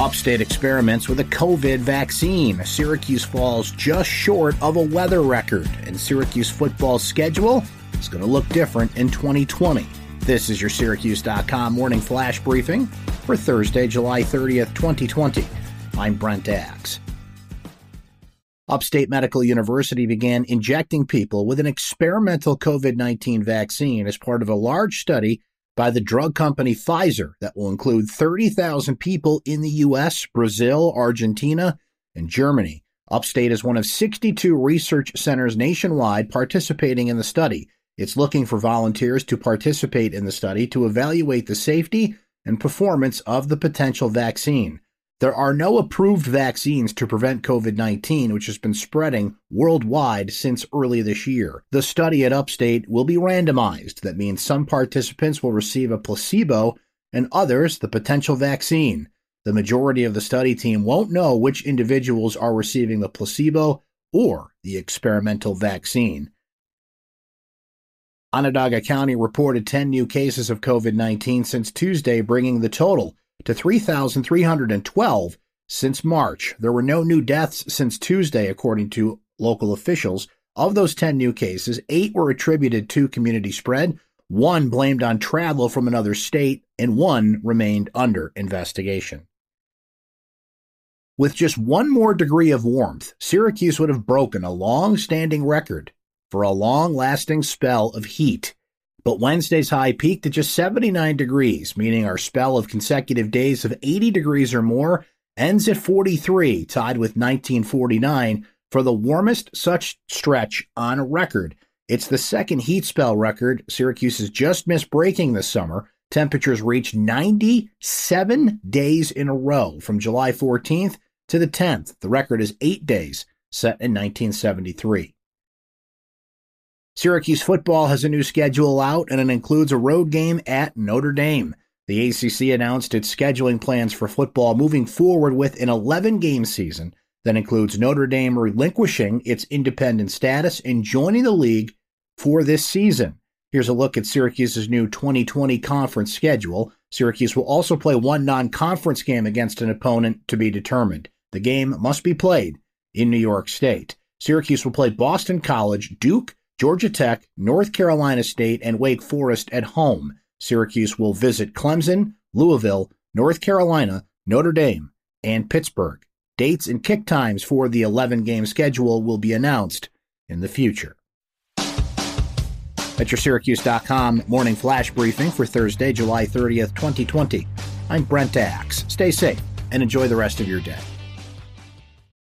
Upstate experiments with a COVID vaccine. Syracuse falls just short of a weather record, and Syracuse football schedule is going to look different in 2020. This is your Syracuse.com morning flash briefing for Thursday, July 30th, 2020. I'm Brent Axe. Upstate Medical University began injecting people with an experimental COVID 19 vaccine as part of a large study by the drug company Pfizer that will include 30,000 people in the U.S., Brazil, Argentina, and Germany. Upstate is one of 62 research centers nationwide participating in the study. It's looking for volunteers to participate in the study to evaluate the safety and performance of the potential vaccine. There are no approved vaccines to prevent COVID 19, which has been spreading worldwide since early this year. The study at Upstate will be randomized. That means some participants will receive a placebo and others the potential vaccine. The majority of the study team won't know which individuals are receiving the placebo or the experimental vaccine. Onondaga County reported 10 new cases of COVID 19 since Tuesday, bringing the total to 3,312 since March. There were no new deaths since Tuesday, according to local officials. Of those 10 new cases, eight were attributed to community spread, one blamed on travel from another state, and one remained under investigation. With just one more degree of warmth, Syracuse would have broken a long standing record for a long lasting spell of heat but Wednesday's high peaked at just 79 degrees, meaning our spell of consecutive days of 80 degrees or more ends at 43, tied with 1949 for the warmest such stretch on record. It's the second heat spell record Syracuse has just missed breaking this summer. Temperatures reached 97 days in a row from July 14th to the 10th. The record is eight days, set in 1973. Syracuse football has a new schedule out, and it includes a road game at Notre Dame. The ACC announced its scheduling plans for football moving forward with an 11 game season that includes Notre Dame relinquishing its independent status and joining the league for this season. Here's a look at Syracuse's new 2020 conference schedule. Syracuse will also play one non conference game against an opponent to be determined. The game must be played in New York State. Syracuse will play Boston College, Duke, Georgia Tech, North Carolina State, and Wake Forest at home. Syracuse will visit Clemson, Louisville, North Carolina, Notre Dame, and Pittsburgh. Dates and kick times for the 11 game schedule will be announced in the future. At your Syracuse.com morning flash briefing for Thursday, July 30th, 2020. I'm Brent Axe. Stay safe and enjoy the rest of your day.